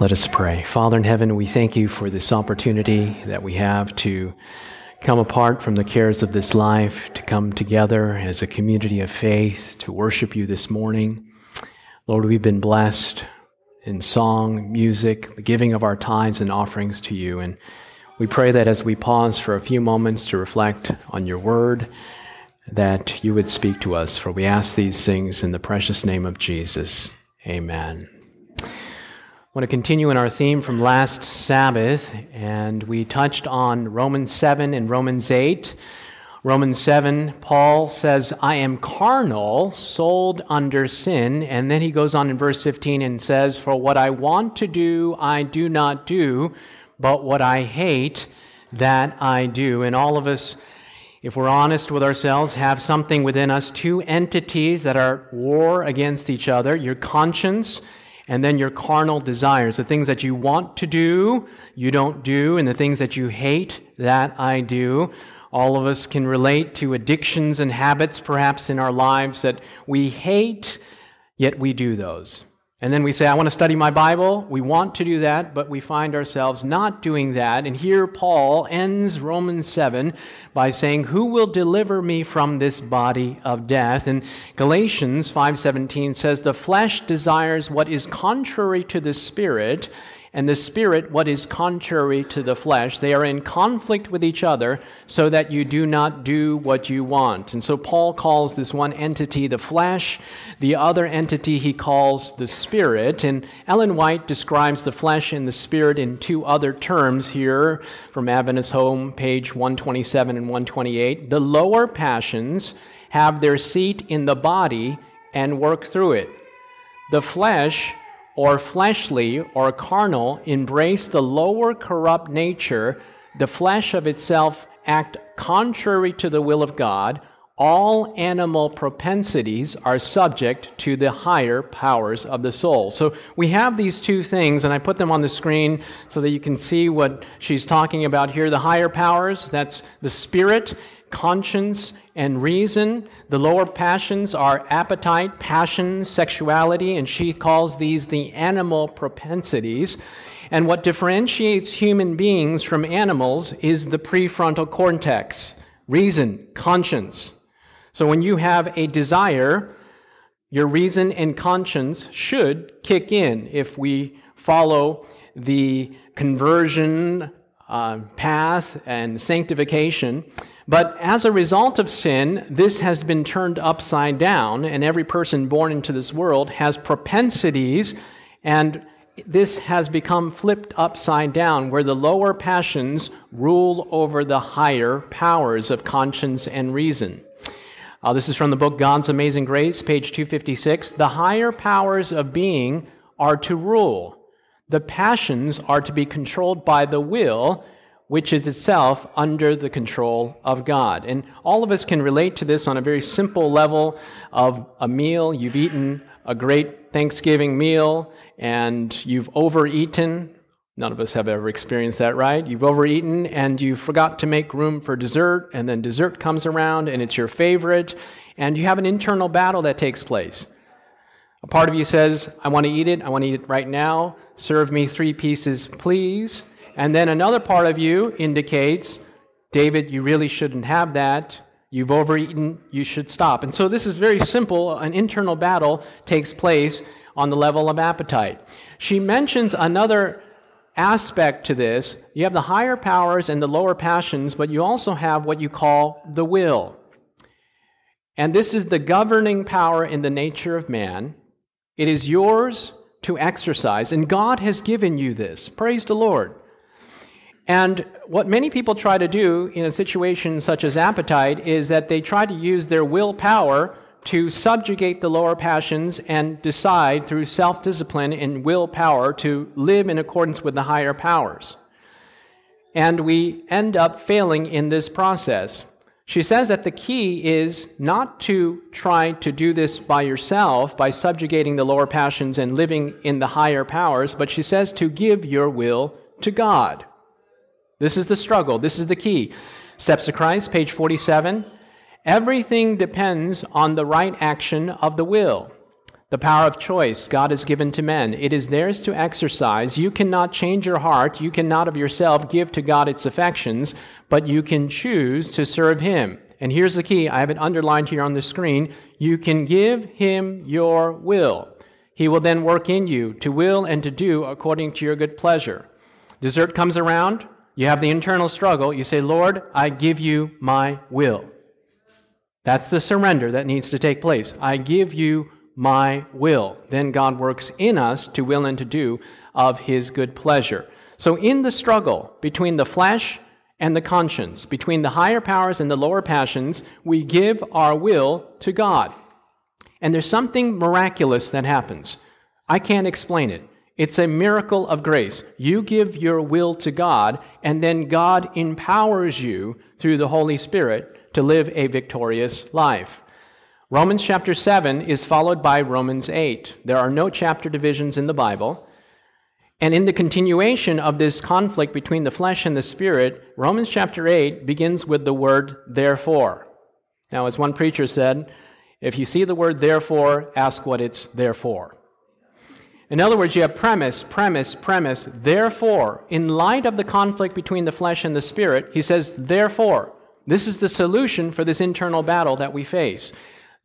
Let us pray. Father in heaven, we thank you for this opportunity that we have to come apart from the cares of this life, to come together as a community of faith, to worship you this morning. Lord, we've been blessed in song, music, the giving of our tithes and offerings to you. And we pray that as we pause for a few moments to reflect on your word, that you would speak to us. For we ask these things in the precious name of Jesus. Amen. I want to continue in our theme from last Sabbath, and we touched on Romans 7 and Romans 8. Romans 7, Paul says, I am carnal, sold under sin. And then he goes on in verse 15 and says, For what I want to do, I do not do, but what I hate, that I do. And all of us, if we're honest with ourselves, have something within us, two entities that are at war against each other your conscience and then your carnal desires, the things that you want to do, you don't do, and the things that you hate, that I do. All of us can relate to addictions and habits, perhaps in our lives, that we hate, yet we do those. And then we say, I want to study my Bible. We want to do that, but we find ourselves not doing that. And here Paul ends Romans 7 by saying, Who will deliver me from this body of death? And Galatians 5:17 says, The flesh desires what is contrary to the spirit, and the spirit what is contrary to the flesh. They are in conflict with each other so that you do not do what you want. And so Paul calls this one entity the flesh, the other entity he calls the spirit. And Ellen White describes the flesh and the spirit in two other terms here from Adventist Home, page 127 and 128. The lower passions have their seat in the body and work through it. The flesh or fleshly or carnal embrace the lower corrupt nature, the flesh of itself act contrary to the will of God, all animal propensities are subject to the higher powers of the soul. So we have these two things, and I put them on the screen so that you can see what she's talking about here. The higher powers, that's the spirit, conscience, and reason. The lower passions are appetite, passion, sexuality, and she calls these the animal propensities. And what differentiates human beings from animals is the prefrontal cortex, reason, conscience. So when you have a desire, your reason and conscience should kick in if we follow the conversion uh, path and sanctification. But as a result of sin, this has been turned upside down, and every person born into this world has propensities, and this has become flipped upside down, where the lower passions rule over the higher powers of conscience and reason. Uh, this is from the book God's Amazing Grace, page 256. The higher powers of being are to rule, the passions are to be controlled by the will which is itself under the control of God. And all of us can relate to this on a very simple level of a meal. You've eaten a great Thanksgiving meal and you've overeaten. None of us have ever experienced that, right? You've overeaten and you forgot to make room for dessert, and then dessert comes around and it's your favorite, and you have an internal battle that takes place. A part of you says, I want to eat it, I want to eat it right now. Serve me three pieces, please. And then another part of you indicates, David, you really shouldn't have that. You've overeaten, you should stop. And so this is very simple. An internal battle takes place on the level of appetite. She mentions another aspect to this. You have the higher powers and the lower passions, but you also have what you call the will. And this is the governing power in the nature of man. It is yours to exercise, and God has given you this. Praise the Lord. And what many people try to do in a situation such as appetite is that they try to use their willpower to subjugate the lower passions and decide through self discipline and willpower to live in accordance with the higher powers. And we end up failing in this process. She says that the key is not to try to do this by yourself, by subjugating the lower passions and living in the higher powers, but she says to give your will to God. This is the struggle. This is the key. Steps of Christ, page 47. Everything depends on the right action of the will. The power of choice God has given to men. It is theirs to exercise. You cannot change your heart. You cannot of yourself give to God its affections, but you can choose to serve Him. And here's the key I have it underlined here on the screen. You can give Him your will. He will then work in you to will and to do according to your good pleasure. Dessert comes around, you have the internal struggle. You say, Lord, I give you my will. That's the surrender that needs to take place. I give you my will. Then God works in us to will and to do of his good pleasure. So, in the struggle between the flesh and the conscience, between the higher powers and the lower passions, we give our will to God. And there's something miraculous that happens. I can't explain it. It's a miracle of grace. You give your will to God, and then God empowers you through the Holy Spirit to live a victorious life. Romans chapter 7 is followed by Romans 8. There are no chapter divisions in the Bible. And in the continuation of this conflict between the flesh and the spirit, Romans chapter 8 begins with the word therefore. Now, as one preacher said, if you see the word therefore, ask what it's there for. In other words, you have premise, premise, premise. Therefore, in light of the conflict between the flesh and the spirit, he says, therefore, this is the solution for this internal battle that we face.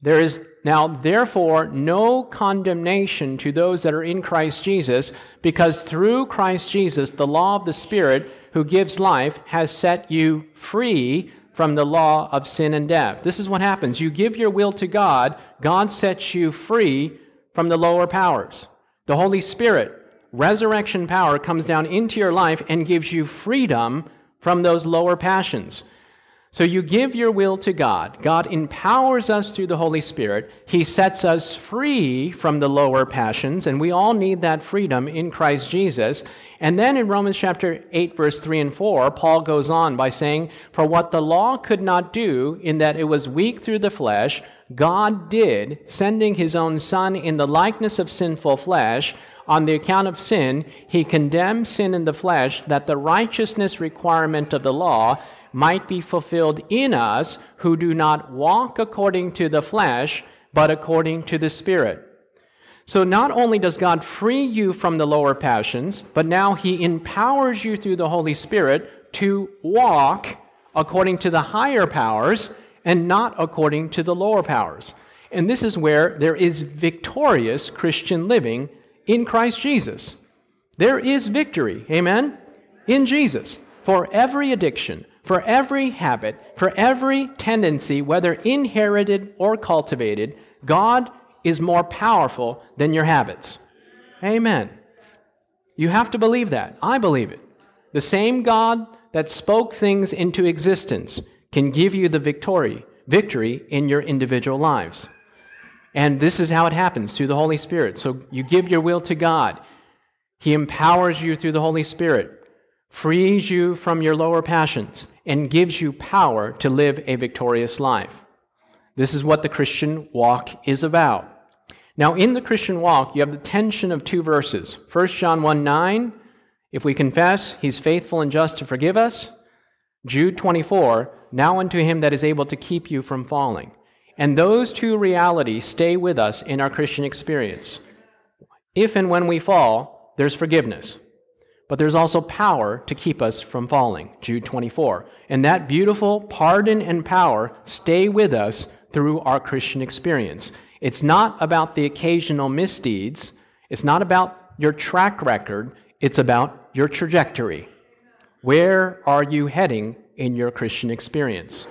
There is now, therefore, no condemnation to those that are in Christ Jesus, because through Christ Jesus, the law of the Spirit who gives life has set you free from the law of sin and death. This is what happens. You give your will to God, God sets you free from the lower powers. The Holy Spirit, resurrection power, comes down into your life and gives you freedom from those lower passions. So you give your will to God. God empowers us through the Holy Spirit. He sets us free from the lower passions, and we all need that freedom in Christ Jesus. And then in Romans chapter 8, verse 3 and 4, Paul goes on by saying, For what the law could not do, in that it was weak through the flesh, God did, sending his own Son in the likeness of sinful flesh. On the account of sin, he condemned sin in the flesh, that the righteousness requirement of the law might be fulfilled in us who do not walk according to the flesh, but according to the Spirit. So not only does God free you from the lower passions, but now he empowers you through the Holy Spirit to walk according to the higher powers and not according to the lower powers. And this is where there is victorious Christian living in Christ Jesus. There is victory, amen, in Jesus for every addiction, for every habit, for every tendency, whether inherited or cultivated. God is more powerful than your habits. Amen. You have to believe that. I believe it. The same God that spoke things into existence can give you the victory, victory in your individual lives. And this is how it happens through the Holy Spirit. So you give your will to God. He empowers you through the Holy Spirit, frees you from your lower passions, and gives you power to live a victorious life. This is what the Christian walk is about. Now, in the Christian walk, you have the tension of two verses. 1 John 1 9, if we confess, he's faithful and just to forgive us. Jude 24, now unto him that is able to keep you from falling. And those two realities stay with us in our Christian experience. If and when we fall, there's forgiveness. But there's also power to keep us from falling. Jude 24. And that beautiful pardon and power stay with us through our Christian experience. It's not about the occasional misdeeds. It's not about your track record. It's about your trajectory. Where are you heading in your Christian experience?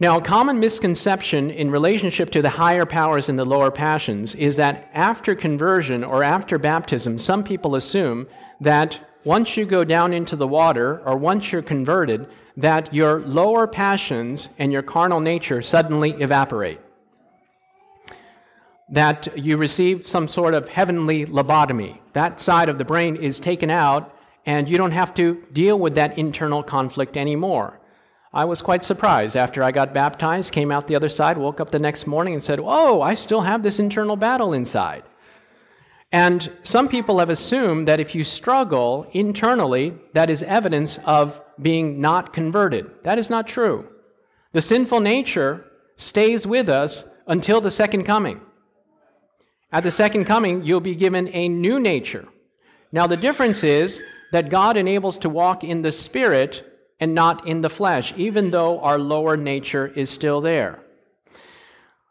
Now, a common misconception in relationship to the higher powers and the lower passions is that after conversion or after baptism, some people assume that once you go down into the water or once you're converted, that your lower passions and your carnal nature suddenly evaporate. That you receive some sort of heavenly lobotomy. That side of the brain is taken out and you don't have to deal with that internal conflict anymore. I was quite surprised after I got baptized, came out the other side, woke up the next morning and said, Oh, I still have this internal battle inside. And some people have assumed that if you struggle internally, that is evidence of being not converted. That is not true. The sinful nature stays with us until the second coming. At the second coming, you'll be given a new nature. Now, the difference is that God enables to walk in the Spirit and not in the flesh, even though our lower nature is still there.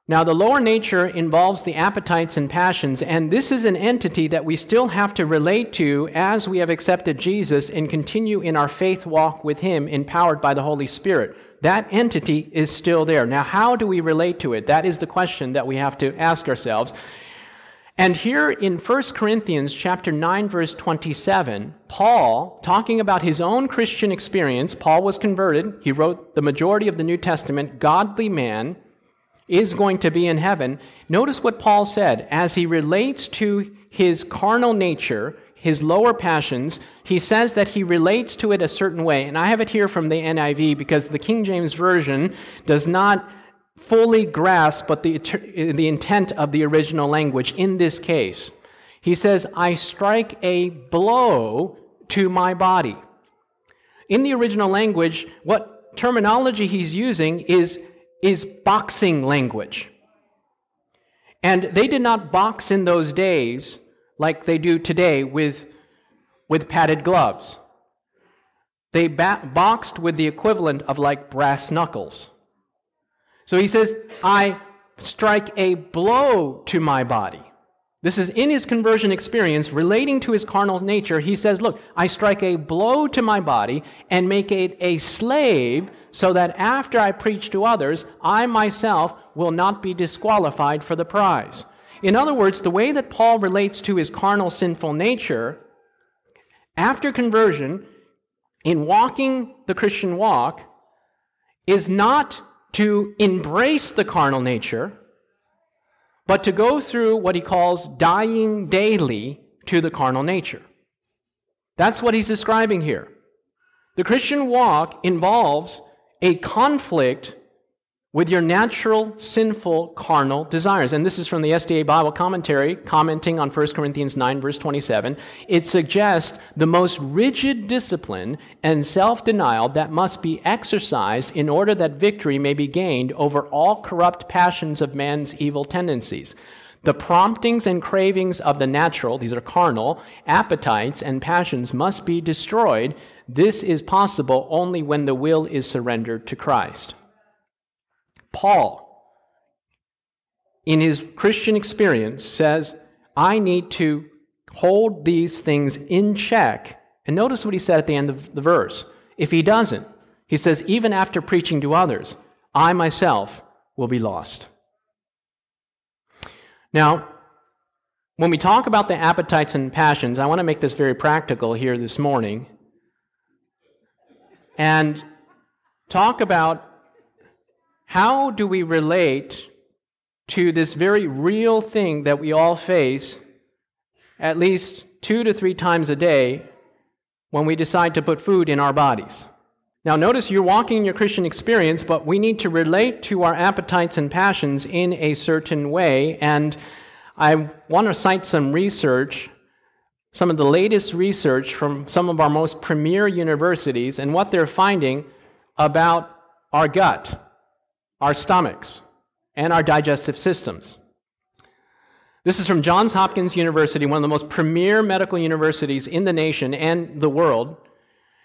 Now, the lower nature involves the appetites and passions, and this is an entity that we still have to relate to as we have accepted Jesus and continue in our faith walk with Him, empowered by the Holy Spirit. That entity is still there. Now, how do we relate to it? That is the question that we have to ask ourselves. And here in 1 Corinthians chapter 9 verse 27, Paul, talking about his own Christian experience, Paul was converted. He wrote the majority of the New Testament, godly man is going to be in heaven. Notice what Paul said as he relates to his carnal nature, his lower passions, he says that he relates to it a certain way. And I have it here from the NIV because the King James Version does not fully grasp but the, the intent of the original language in this case. He says, I strike a blow to my body. In the original language, what terminology he's using is is boxing language. And they did not box in those days like they do today with, with padded gloves. They ba- boxed with the equivalent of like brass knuckles. So he says, I strike a blow to my body. This is in his conversion experience relating to his carnal nature. He says, Look, I strike a blow to my body and make it a slave so that after I preach to others, I myself will not be disqualified for the prize. In other words, the way that Paul relates to his carnal sinful nature, after conversion, in walking the Christian walk, is not to embrace the carnal nature but to go through what he calls dying daily to the carnal nature. That's what he's describing here. The Christian walk involves a conflict with your natural, sinful, carnal desires. And this is from the SDA Bible commentary, commenting on 1 Corinthians 9, verse 27. It suggests the most rigid discipline and self denial that must be exercised in order that victory may be gained over all corrupt passions of man's evil tendencies. The promptings and cravings of the natural, these are carnal, appetites and passions must be destroyed. This is possible only when the will is surrendered to Christ. Paul, in his Christian experience, says, I need to hold these things in check. And notice what he said at the end of the verse. If he doesn't, he says, even after preaching to others, I myself will be lost. Now, when we talk about the appetites and passions, I want to make this very practical here this morning and talk about how do we relate to this very real thing that we all face at least two to three times a day when we decide to put food in our bodies? Now, notice you're walking in your Christian experience, but we need to relate to our appetites and passions in a certain way. And I want to cite some research, some of the latest research from some of our most premier universities, and what they're finding about our gut our stomachs, and our digestive systems. This is from Johns Hopkins University, one of the most premier medical universities in the nation and the world.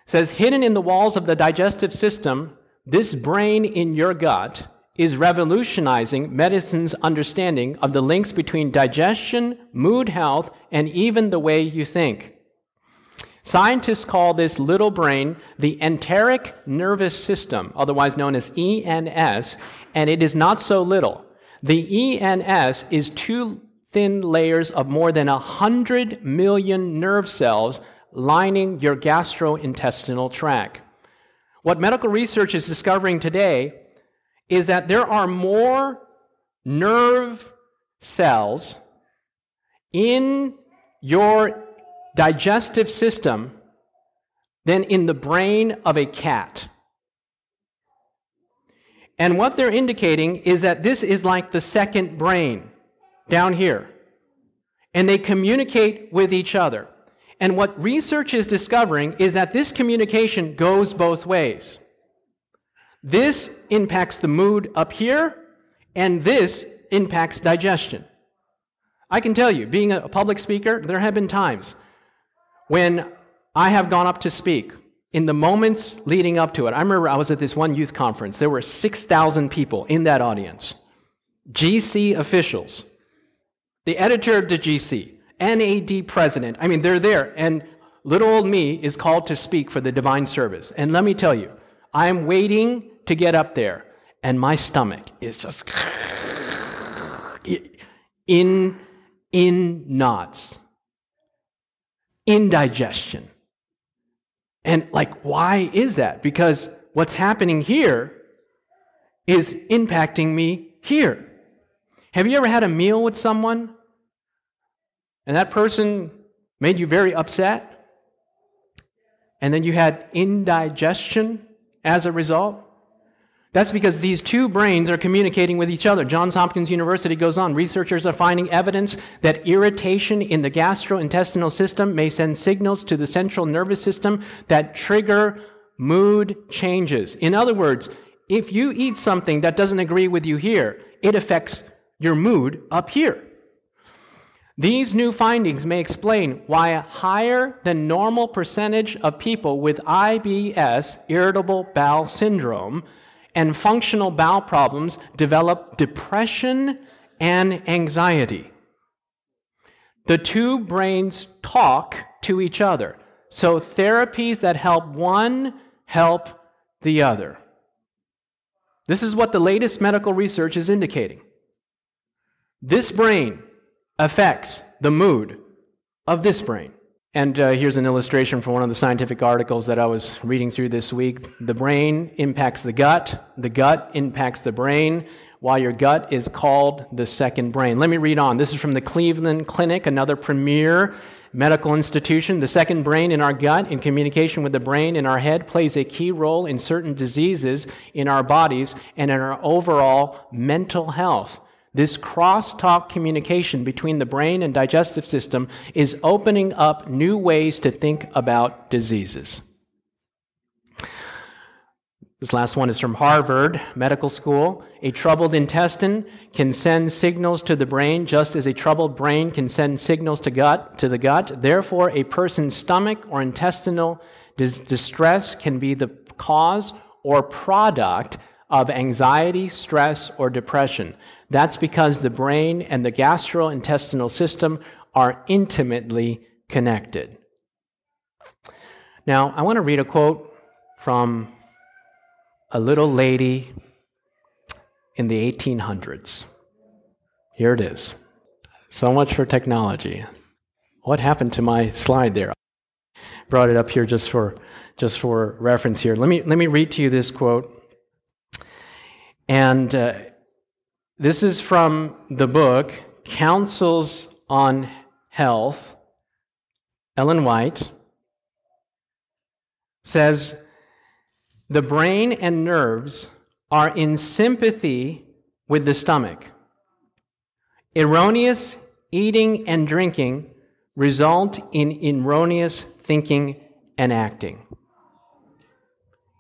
It says hidden in the walls of the digestive system, this brain in your gut is revolutionizing medicine's understanding of the links between digestion, mood health, and even the way you think. Scientists call this little brain the enteric nervous system, otherwise known as ENS, and it is not so little. The ENS is two thin layers of more than 100 million nerve cells lining your gastrointestinal tract. What medical research is discovering today is that there are more nerve cells in your digestive system than in the brain of a cat. And what they're indicating is that this is like the second brain down here. And they communicate with each other. And what research is discovering is that this communication goes both ways. This impacts the mood up here, and this impacts digestion. I can tell you, being a public speaker, there have been times when I have gone up to speak in the moments leading up to it. I remember I was at this one youth conference. There were 6,000 people in that audience. GC officials, the editor of the GC, NAD president. I mean, they're there. And little old me is called to speak for the divine service. And let me tell you, I'm waiting to get up there, and my stomach is just in, in knots, indigestion. And like, why is that? Because what's happening here is impacting me here. Have you ever had a meal with someone and that person made you very upset? And then you had indigestion as a result? That's because these two brains are communicating with each other. Johns Hopkins University goes on. Researchers are finding evidence that irritation in the gastrointestinal system may send signals to the central nervous system that trigger mood changes. In other words, if you eat something that doesn't agree with you here, it affects your mood up here. These new findings may explain why a higher than normal percentage of people with IBS, irritable bowel syndrome, and functional bowel problems develop depression and anxiety. The two brains talk to each other. So therapies that help one help the other. This is what the latest medical research is indicating. This brain affects the mood of this brain. And uh, here's an illustration from one of the scientific articles that I was reading through this week. The brain impacts the gut, the gut impacts the brain, while your gut is called the second brain. Let me read on. This is from the Cleveland Clinic, another premier medical institution. The second brain in our gut, in communication with the brain in our head, plays a key role in certain diseases in our bodies and in our overall mental health. This cross-talk communication between the brain and digestive system is opening up new ways to think about diseases. This last one is from Harvard Medical School. A troubled intestine can send signals to the brain just as a troubled brain can send signals to gut to the gut. Therefore, a person's stomach or intestinal dis- distress can be the cause or product of anxiety, stress, or depression. That's because the brain and the gastrointestinal system are intimately connected. Now, I want to read a quote from a little lady in the 1800s. Here it is. So much for technology. What happened to my slide there? Brought it up here just for just for reference here. Let me let me read to you this quote. And uh, this is from the book Counsels on Health. Ellen White says the brain and nerves are in sympathy with the stomach. Erroneous eating and drinking result in erroneous thinking and acting.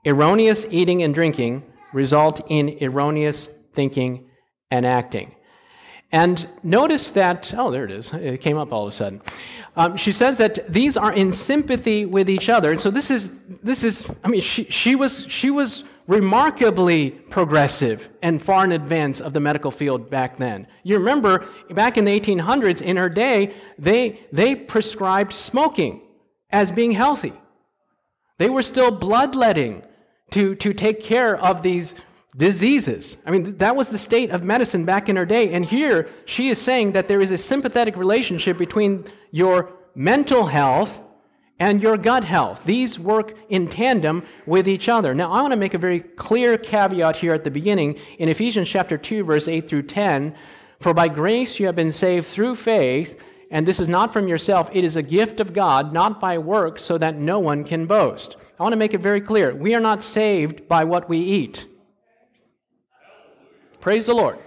Erroneous eating and drinking result in erroneous thinking and acting. And notice that, oh, there it is. It came up all of a sudden. Um, she says that these are in sympathy with each other. And so this is, this is I mean, she, she, was, she was remarkably progressive and far in advance of the medical field back then. You remember, back in the 1800s, in her day, they, they prescribed smoking as being healthy. They were still bloodletting to, to take care of these diseases. I mean, that was the state of medicine back in her day. And here she is saying that there is a sympathetic relationship between your mental health and your gut health. These work in tandem with each other. Now, I want to make a very clear caveat here at the beginning in Ephesians chapter 2 verse 8 through 10, for by grace you have been saved through faith, and this is not from yourself, it is a gift of God, not by works, so that no one can boast. I want to make it very clear. We are not saved by what we eat. Praise the Lord.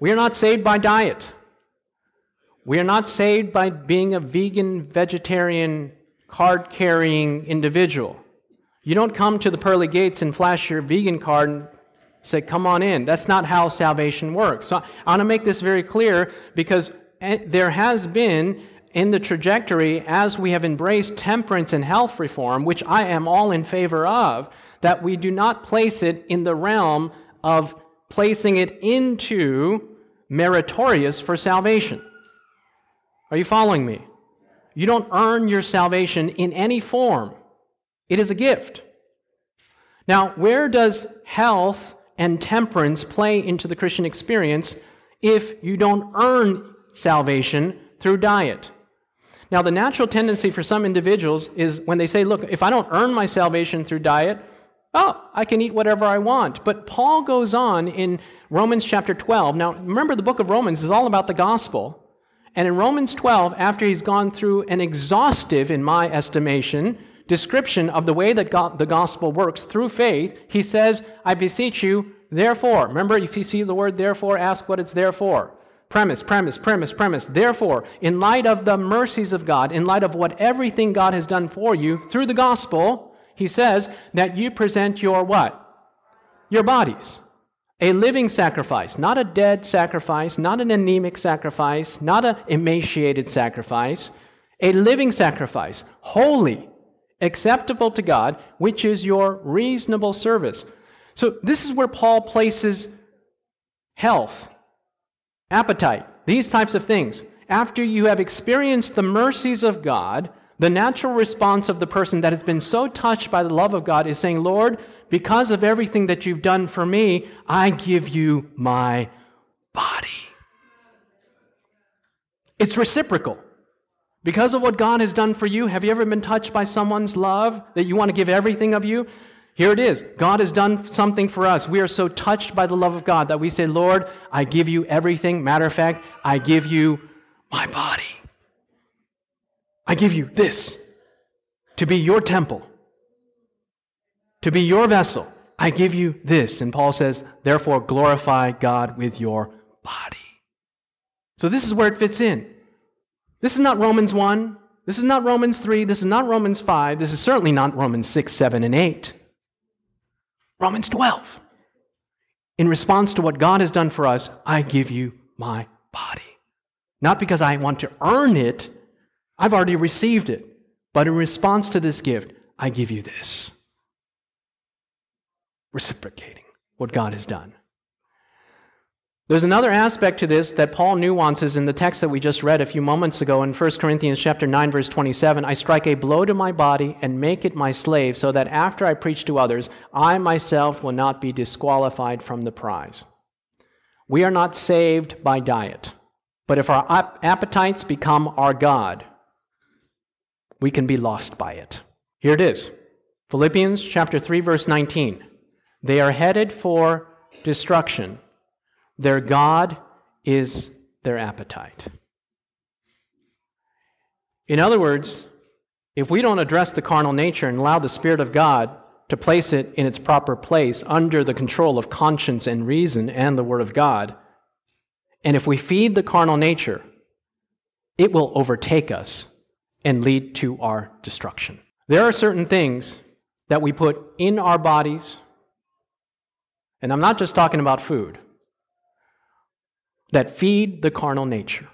We are not saved by diet. We are not saved by being a vegan, vegetarian, card carrying individual. You don't come to the pearly gates and flash your vegan card and Say, come on in. That's not how salvation works. So I want to make this very clear because eh, there has been in the trajectory as we have embraced temperance and health reform, which I am all in favor of, that we do not place it in the realm of placing it into meritorious for salvation. Are you following me? You don't earn your salvation in any form, it is a gift. Now, where does health and temperance play into the Christian experience if you don't earn salvation through diet? Now, the natural tendency for some individuals is when they say, Look, if I don't earn my salvation through diet, oh, I can eat whatever I want. But Paul goes on in Romans chapter 12. Now, remember, the book of Romans is all about the gospel. And in Romans 12, after he's gone through an exhaustive, in my estimation, description of the way that God, the gospel works through faith, he says, I beseech you, therefore. Remember, if you see the word therefore, ask what it's there for. Premise, premise, premise, premise. Therefore, in light of the mercies of God, in light of what everything God has done for you through the gospel, he says that you present your what? Your bodies. A living sacrifice, not a dead sacrifice, not an anemic sacrifice, not an emaciated sacrifice, a living sacrifice, holy, acceptable to God, which is your reasonable service. So, this is where Paul places health, appetite, these types of things. After you have experienced the mercies of God, the natural response of the person that has been so touched by the love of God is saying, Lord, because of everything that you've done for me, I give you my body. It's reciprocal. Because of what God has done for you, have you ever been touched by someone's love that you want to give everything of you? Here it is. God has done something for us. We are so touched by the love of God that we say, Lord, I give you everything. Matter of fact, I give you my body. I give you this to be your temple, to be your vessel. I give you this. And Paul says, therefore, glorify God with your body. So this is where it fits in. This is not Romans 1. This is not Romans 3. This is not Romans 5. This is certainly not Romans 6, 7, and 8. Romans 12. In response to what God has done for us, I give you my body. Not because I want to earn it, I've already received it. But in response to this gift, I give you this. Reciprocating what God has done. There's another aspect to this that Paul nuances in the text that we just read a few moments ago in 1 Corinthians chapter 9 verse 27. I strike a blow to my body and make it my slave so that after I preach to others, I myself will not be disqualified from the prize. We are not saved by diet, but if our appetites become our God, we can be lost by it. Here it is Philippians chapter 3, verse 19. They are headed for destruction, their God is their appetite. In other words, if we don't address the carnal nature and allow the Spirit of God to place it in its proper place under the control of conscience and reason and the Word of God, and if we feed the carnal nature, it will overtake us and lead to our destruction. There are certain things that we put in our bodies, and I'm not just talking about food, that feed the carnal nature.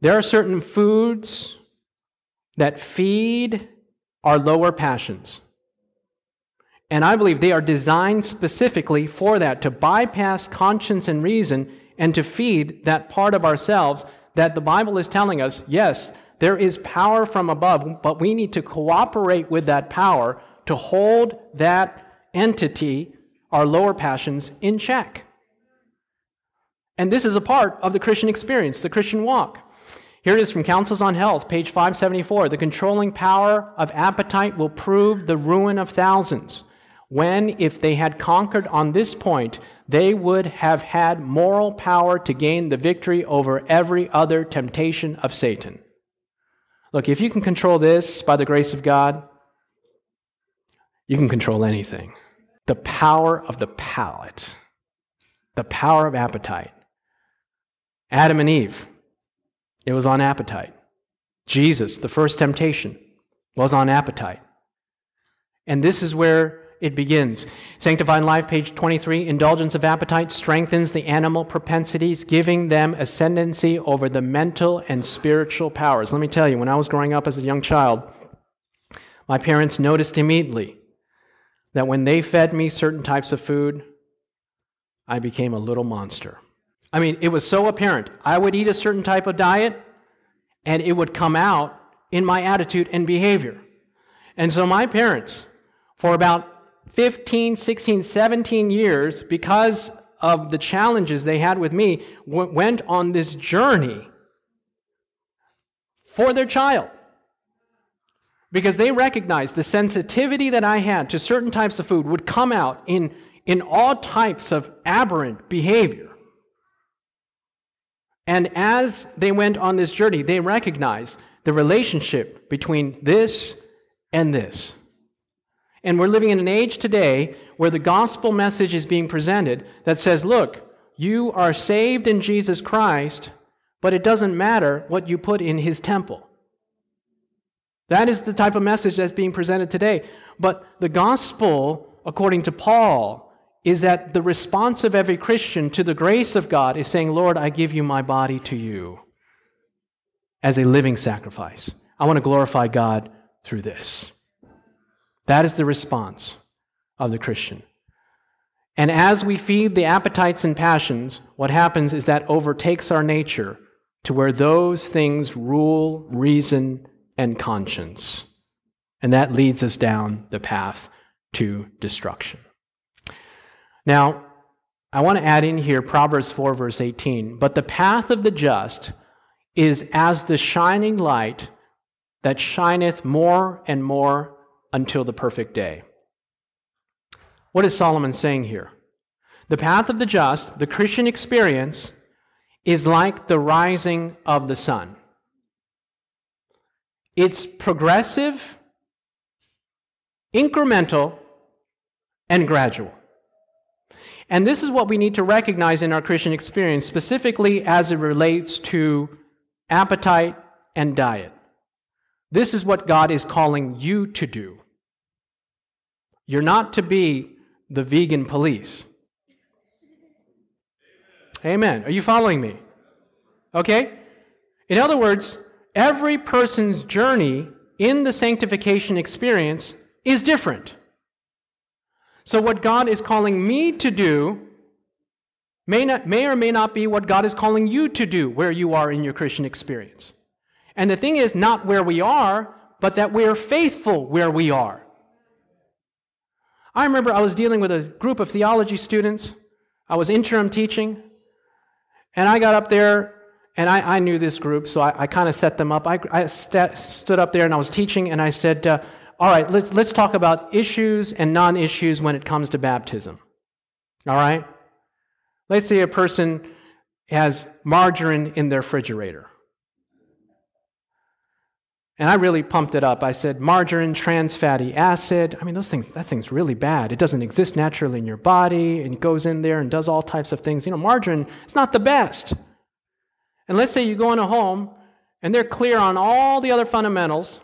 There are certain foods that feed our lower passions. And I believe they are designed specifically for that, to bypass conscience and reason and to feed that part of ourselves that the Bible is telling us yes, there is power from above, but we need to cooperate with that power to hold that entity, our lower passions, in check. And this is a part of the Christian experience, the Christian walk. Here it is from Counsels on Health, page 574. The controlling power of appetite will prove the ruin of thousands. When, if they had conquered on this point, they would have had moral power to gain the victory over every other temptation of Satan. Look, if you can control this by the grace of God, you can control anything. The power of the palate, the power of appetite. Adam and Eve, it was on appetite. Jesus, the first temptation, was on appetite. And this is where it begins. Sanctifying Life, page 23 Indulgence of appetite strengthens the animal propensities, giving them ascendancy over the mental and spiritual powers. Let me tell you, when I was growing up as a young child, my parents noticed immediately that when they fed me certain types of food, I became a little monster. I mean, it was so apparent. I would eat a certain type of diet, and it would come out in my attitude and behavior. And so my parents, for about 15, 16, 17 years, because of the challenges they had with me, w- went on this journey for their child. Because they recognized the sensitivity that I had to certain types of food would come out in, in all types of aberrant behavior. And as they went on this journey, they recognized the relationship between this and this. And we're living in an age today where the gospel message is being presented that says, look, you are saved in Jesus Christ, but it doesn't matter what you put in his temple. That is the type of message that's being presented today. But the gospel, according to Paul, is that the response of every Christian to the grace of God is saying, Lord, I give you my body to you as a living sacrifice. I want to glorify God through this. That is the response of the Christian. And as we feed the appetites and passions, what happens is that overtakes our nature to where those things rule reason and conscience. And that leads us down the path to destruction. Now, I want to add in here Proverbs 4, verse 18. But the path of the just is as the shining light that shineth more and more until the perfect day. What is Solomon saying here? The path of the just, the Christian experience, is like the rising of the sun. It's progressive, incremental, and gradual. And this is what we need to recognize in our Christian experience, specifically as it relates to appetite and diet. This is what God is calling you to do. You're not to be the vegan police. Amen. Are you following me? Okay? In other words, every person's journey in the sanctification experience is different. So, what God is calling me to do may, not, may or may not be what God is calling you to do where you are in your Christian experience. And the thing is, not where we are, but that we're faithful where we are. I remember I was dealing with a group of theology students. I was interim teaching. And I got up there, and I, I knew this group, so I, I kind of set them up. I, I st- stood up there and I was teaching, and I said, uh, All right, let's, let's talk about issues and non issues when it comes to baptism. All right? Let's say a person has margarine in their refrigerator. And I really pumped it up. I said, margarine, trans fatty acid. I mean, those things, that thing's really bad. It doesn't exist naturally in your body and it goes in there and does all types of things. You know, margarine, it's not the best. And let's say you go in a home and they're clear on all the other fundamentals.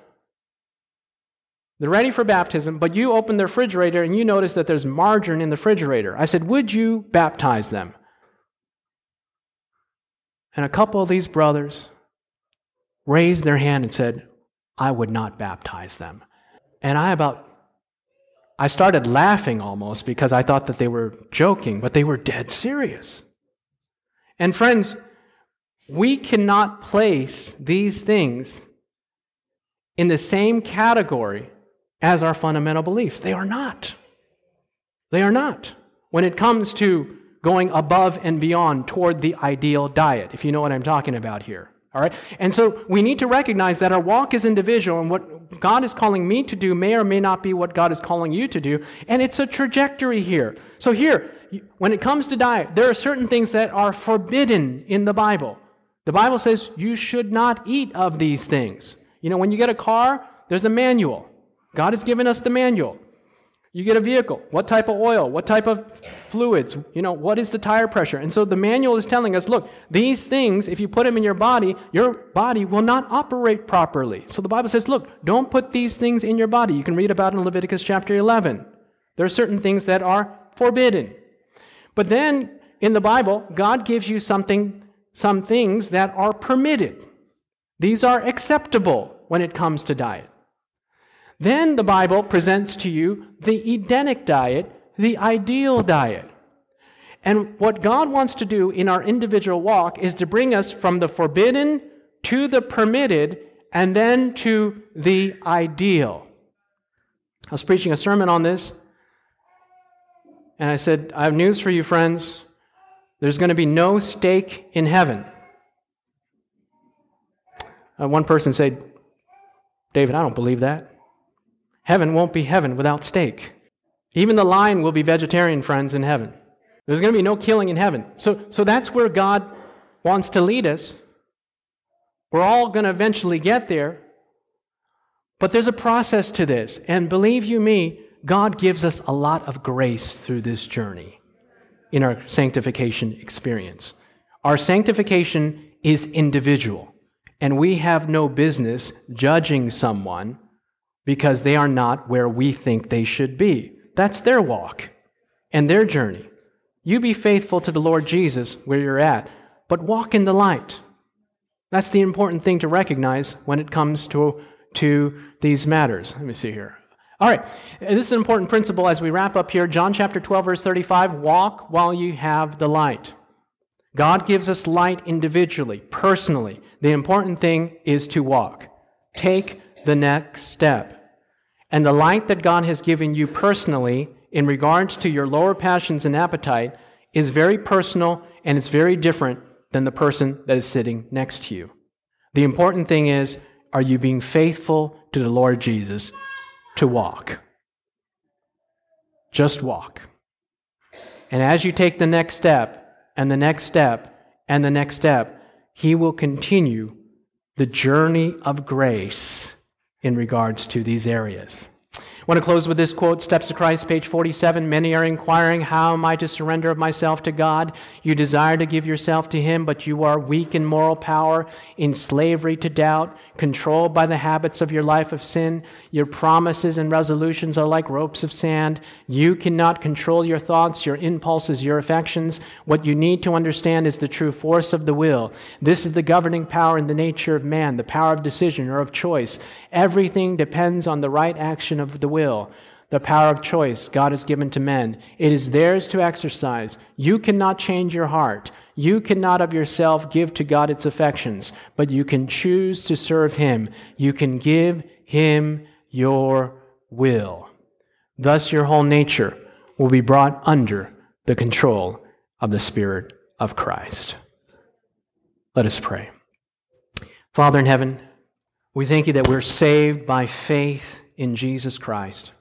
They're ready for baptism, but you open the refrigerator and you notice that there's margarine in the refrigerator. I said, Would you baptize them? And a couple of these brothers raised their hand and said, I would not baptize them. And I about I started laughing almost because I thought that they were joking, but they were dead serious. And friends, we cannot place these things in the same category as our fundamental beliefs. They are not. They are not. When it comes to going above and beyond toward the ideal diet, if you know what I'm talking about here. All right? And so we need to recognize that our walk is individual, and what God is calling me to do may or may not be what God is calling you to do. And it's a trajectory here. So, here, when it comes to diet, there are certain things that are forbidden in the Bible. The Bible says you should not eat of these things. You know, when you get a car, there's a manual. God has given us the manual. You get a vehicle. What type of oil? What type of fluids? You know, what is the tire pressure? And so the manual is telling us look, these things, if you put them in your body, your body will not operate properly. So the Bible says, look, don't put these things in your body. You can read about it in Leviticus chapter 11. There are certain things that are forbidden. But then in the Bible, God gives you something, some things that are permitted. These are acceptable when it comes to diet. Then the Bible presents to you the Edenic diet, the ideal diet. And what God wants to do in our individual walk is to bring us from the forbidden to the permitted and then to the ideal. I was preaching a sermon on this, and I said, I have news for you, friends. There's going to be no steak in heaven. Uh, one person said, David, I don't believe that. Heaven won't be heaven without steak. Even the lion will be vegetarian, friends, in heaven. There's going to be no killing in heaven. So, so that's where God wants to lead us. We're all going to eventually get there. But there's a process to this. And believe you me, God gives us a lot of grace through this journey in our sanctification experience. Our sanctification is individual, and we have no business judging someone because they are not where we think they should be. That's their walk and their journey. You be faithful to the Lord Jesus where you're at, but walk in the light. That's the important thing to recognize when it comes to, to these matters. Let me see here. All right, this is an important principle as we wrap up here. John chapter 12, verse 35 walk while you have the light. God gives us light individually, personally. The important thing is to walk. Take the next step. And the light that God has given you personally in regards to your lower passions and appetite is very personal and it's very different than the person that is sitting next to you. The important thing is are you being faithful to the Lord Jesus to walk. Just walk. And as you take the next step, and the next step, and the next step, He will continue the journey of grace in regards to these areas. I want to close with this quote Steps of Christ, page 47. Many are inquiring, How am I to surrender of myself to God? You desire to give yourself to Him, but you are weak in moral power, in slavery to doubt, controlled by the habits of your life of sin. Your promises and resolutions are like ropes of sand. You cannot control your thoughts, your impulses, your affections. What you need to understand is the true force of the will. This is the governing power in the nature of man, the power of decision or of choice. Everything depends on the right action of the will, the power of choice God has given to men. It is theirs to exercise. You cannot change your heart. You cannot of yourself give to God its affections, but you can choose to serve Him. You can give Him your will. Thus, your whole nature will be brought under the control of the Spirit of Christ. Let us pray. Father in heaven, we thank you that we're saved by faith in Jesus Christ.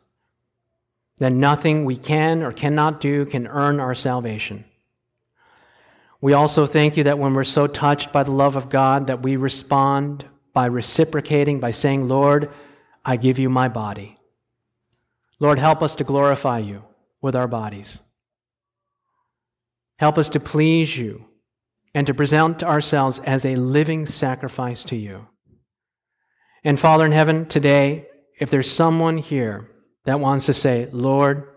That nothing we can or cannot do can earn our salvation. We also thank you that when we're so touched by the love of God, that we respond by reciprocating, by saying, Lord, I give you my body. Lord, help us to glorify you with our bodies. Help us to please you and to present ourselves as a living sacrifice to you. And Father in heaven, today, if there's someone here that wants to say, Lord,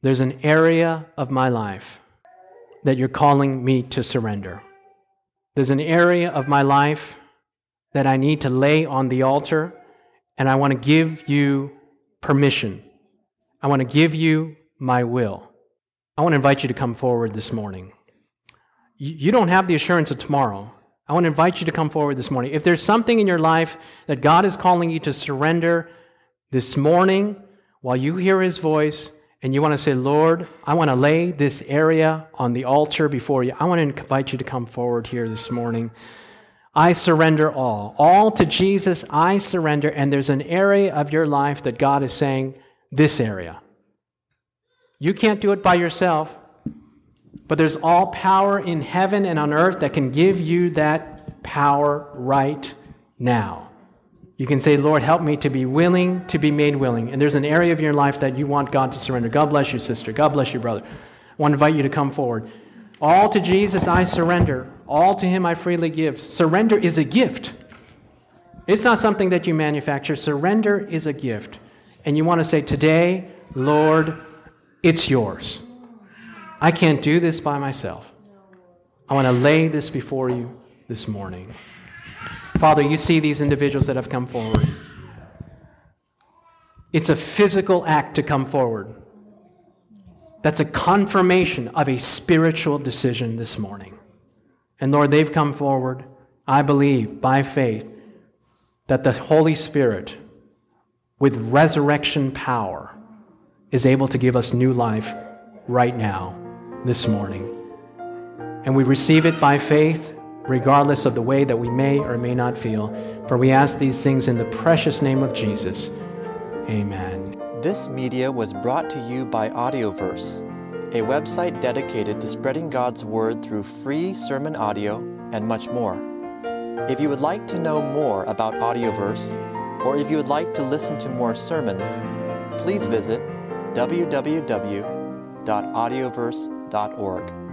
there's an area of my life that you're calling me to surrender. There's an area of my life that I need to lay on the altar, and I want to give you permission. I want to give you my will. I want to invite you to come forward this morning. You don't have the assurance of tomorrow. I want to invite you to come forward this morning. If there's something in your life that God is calling you to surrender this morning, while you hear his voice and you want to say, Lord, I want to lay this area on the altar before you, I want to invite you to come forward here this morning. I surrender all. All to Jesus, I surrender. And there's an area of your life that God is saying, this area. You can't do it by yourself, but there's all power in heaven and on earth that can give you that power right now. You can say, Lord, help me to be willing to be made willing. And there's an area of your life that you want God to surrender. God bless you, sister. God bless you, brother. I want to invite you to come forward. All to Jesus I surrender. All to Him I freely give. Surrender is a gift. It's not something that you manufacture. Surrender is a gift. And you want to say, Today, Lord, It's yours. I can't do this by myself. I want to lay this before you this morning. Father, you see these individuals that have come forward. It's a physical act to come forward. That's a confirmation of a spiritual decision this morning. And Lord, they've come forward, I believe, by faith, that the Holy Spirit, with resurrection power, is able to give us new life right now, this morning. And we receive it by faith, regardless of the way that we may or may not feel. For we ask these things in the precious name of Jesus. Amen. This media was brought to you by Audioverse, a website dedicated to spreading God's Word through free sermon audio and much more. If you would like to know more about Audioverse, or if you would like to listen to more sermons, please visit www.audioverse.org.